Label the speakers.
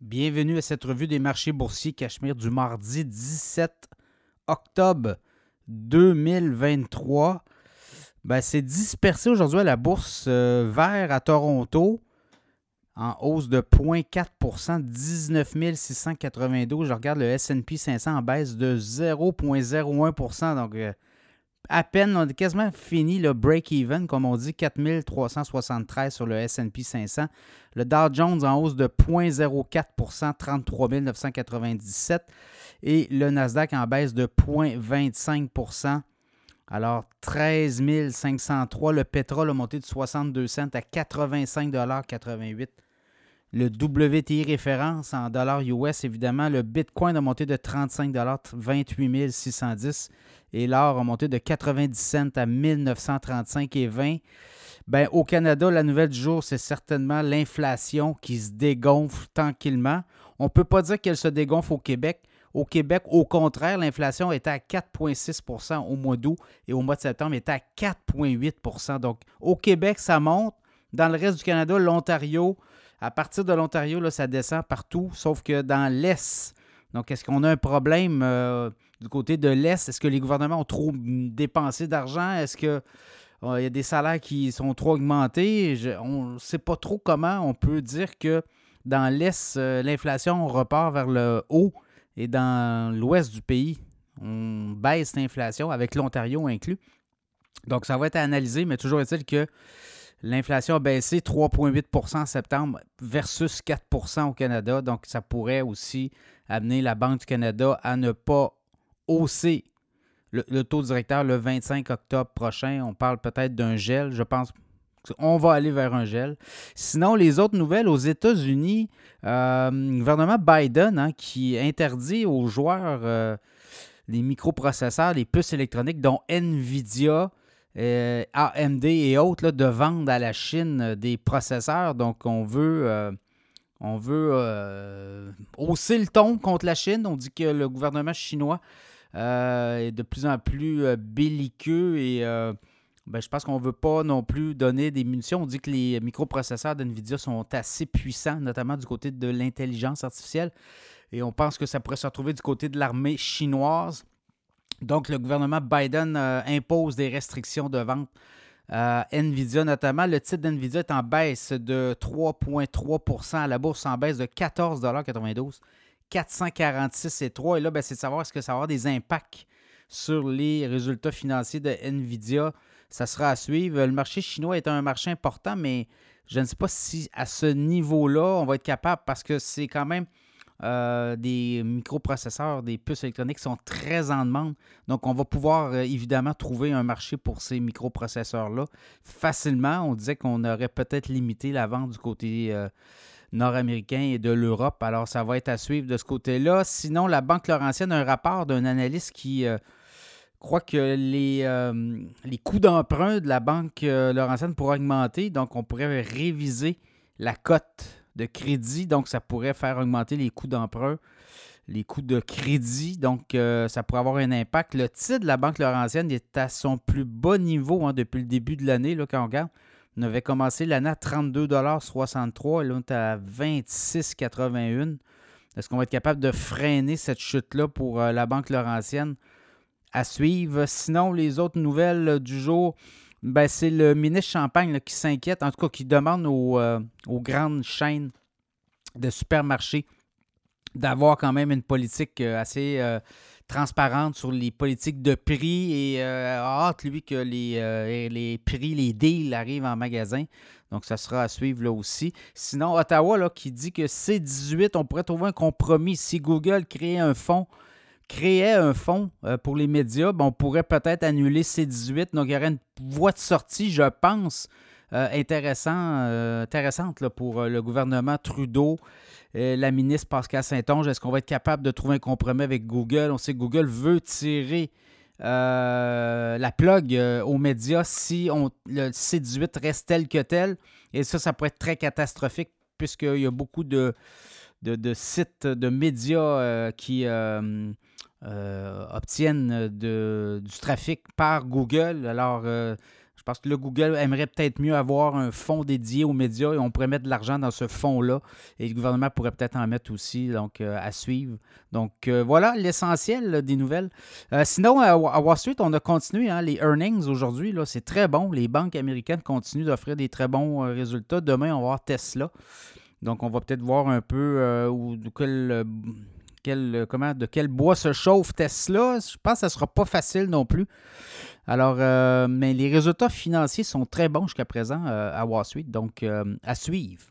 Speaker 1: Bienvenue à cette revue des marchés boursiers Cachemire du mardi 17 octobre 2023. Ben, c'est dispersé aujourd'hui à la bourse euh, vert à Toronto en hausse de 0,4% 19 692. Je regarde le SP 500 en baisse de 0,01% Donc, euh, à peine, on a quasiment fini le break-even, comme on dit, 4373 sur le SP 500. Le Dow Jones en hausse de 0,04% 33 997. Et le Nasdaq en baisse de 0,25% alors, 13 503. Le pétrole a monté de 62 cents à 85,88 le WTI référence en dollars US, évidemment. Le Bitcoin a monté de 35 28 610 et l'or a monté de 90 cents à 1935,20. Ben, au Canada, la nouvelle du jour, c'est certainement l'inflation qui se dégonfle tranquillement. On ne peut pas dire qu'elle se dégonfle au Québec. Au Québec, au contraire, l'inflation était à 4,6% au mois d'août et au mois de septembre, elle était à 4,8% Donc, au Québec, ça monte. Dans le reste du Canada, l'Ontario, à partir de l'Ontario, ça descend partout, sauf que dans l'Est. Donc, est-ce qu'on a un problème euh, du côté de l'Est? Est-ce que les gouvernements ont trop dépensé d'argent? Est-ce qu'il euh, y a des salaires qui sont trop augmentés? on ne sait pas trop comment on peut dire que dans l'Est, euh, l'inflation repart vers le haut et dans l'Ouest du pays, on baisse l'inflation avec l'Ontario inclus. Donc, ça va être analysé, mais toujours est-il que L'inflation a baissé 3,8 en septembre versus 4% au Canada. Donc, ça pourrait aussi amener la Banque du Canada à ne pas hausser le, taux directeur le 25 octobre prochain. On parle peut-être d'un gel. Je pense qu'on va aller vers un gel. Sinon, les autres nouvelles aux États-Unis, euh, le gouvernement Biden hein, qui interdit aux joueurs euh, les microprocesseurs, les puces électroniques, dont Nvidia, euh, AMD et autres de vendre à la Chine euh, des processeurs. Donc, on veut, euh, on veut hausser le ton contre la Chine. On dit que le gouvernement chinois est de plus en plus belliqueux et ben, je pense qu'on ne veut pas non plus donner des munitions. On dit que les microprocesseurs d'NVIDIA sont assez puissants, notamment du côté de l'intelligence artificielle. Et on pense que ça pourrait se retrouver du côté de l'armée chinoise. Donc, le gouvernement Biden euh, impose des restrictions de vente à Nvidia, notamment. Le titre d'Nvidia est en baisse de 3,3 à la bourse, en baisse de 14,92 446,3 Et là, ben, c'est de savoir est-ce que ça va avoir des impacts sur les résultats financiers de Nvidia. Ça sera à suivre. Le marché chinois est un marché important, mais je ne sais pas si à ce niveau-là, on va être capable parce que c'est quand même euh, des microprocesseurs, des puces électroniques sont très en demande. Donc, on va pouvoir euh, évidemment trouver un marché pour ces microprocesseurs-là facilement. On disait qu'on aurait peut-être limité la vente du côté euh, nord-américain et de l'Europe. Alors, ça va être à suivre de ce côté-là. Sinon, la Banque Laurentienne a un rapport d'un analyste qui croit que les, les coûts d'emprunt de la Banque Laurentienne pourraient augmenter. Donc, on pourrait réviser la cote de crédit, donc ça pourrait faire augmenter les coûts d'emprunt, les coûts de crédit, donc euh, ça pourrait avoir un impact. Le titre de la Banque Laurentienne est à son plus bas niveau hein, depuis le début de l'année, quand on regarde. On avait commencé l'année à 32,63 et là on est à 26,81. Est-ce qu'on va être capable de freiner cette chute-là pour euh, la Banque Laurentienne à suivre? Sinon, les autres nouvelles du jour, ben, c'est le ministre Champagne qui s'inquiète, en tout cas qui demande euh, aux, grandes chaînes de supermarchés d'avoir quand même une politique euh, assez euh, transparente sur les politiques de prix et hâte, lui, que les, les prix, les deals arrivent en magasin. Donc, ça sera à suivre là aussi. Sinon, Ottawa, là, qui dit que C18, on pourrait trouver un compromis. Si Google crée un fonds créait un fonds euh, pour les médias, on pourrait peut-être annuler C18. Donc, il y aurait une voie de sortie, je pense, euh, euh, intéressante pour le gouvernement Trudeau, la ministre Pascal Saint-Onge. Est-ce qu'on va être capable de trouver un compromis avec Google? On sait que Google veut tirer la plug aux médias si on, le C18 reste tel que tel. Et ça, ça pourrait être très catastrophique puisqu'il y a beaucoup de, de, sites, de médias qui euh, obtiennent du trafic par Google. Alors, euh, je pense que le Google aimerait peut-être mieux avoir un fonds dédié aux médias et on pourrait mettre de l'argent dans ce fonds-là. Et le gouvernement pourrait peut-être en mettre aussi, donc euh, à suivre. Donc euh, voilà l'essentiel des nouvelles. Euh, sinon, à, Wall Street, on a continué hein, les earnings aujourd'hui. C'est très bon. Les banques américaines continuent d'offrir des très bons résultats. Demain, on va voir Tesla. Donc on va peut-être voir un peu où, quel comment, de quel bois se chauffe Tesla. Je pense que ça ne sera pas facile non plus. Alors, euh, mais les résultats financiers sont très bons jusqu'à présent euh, à Wall donc euh, à suivre.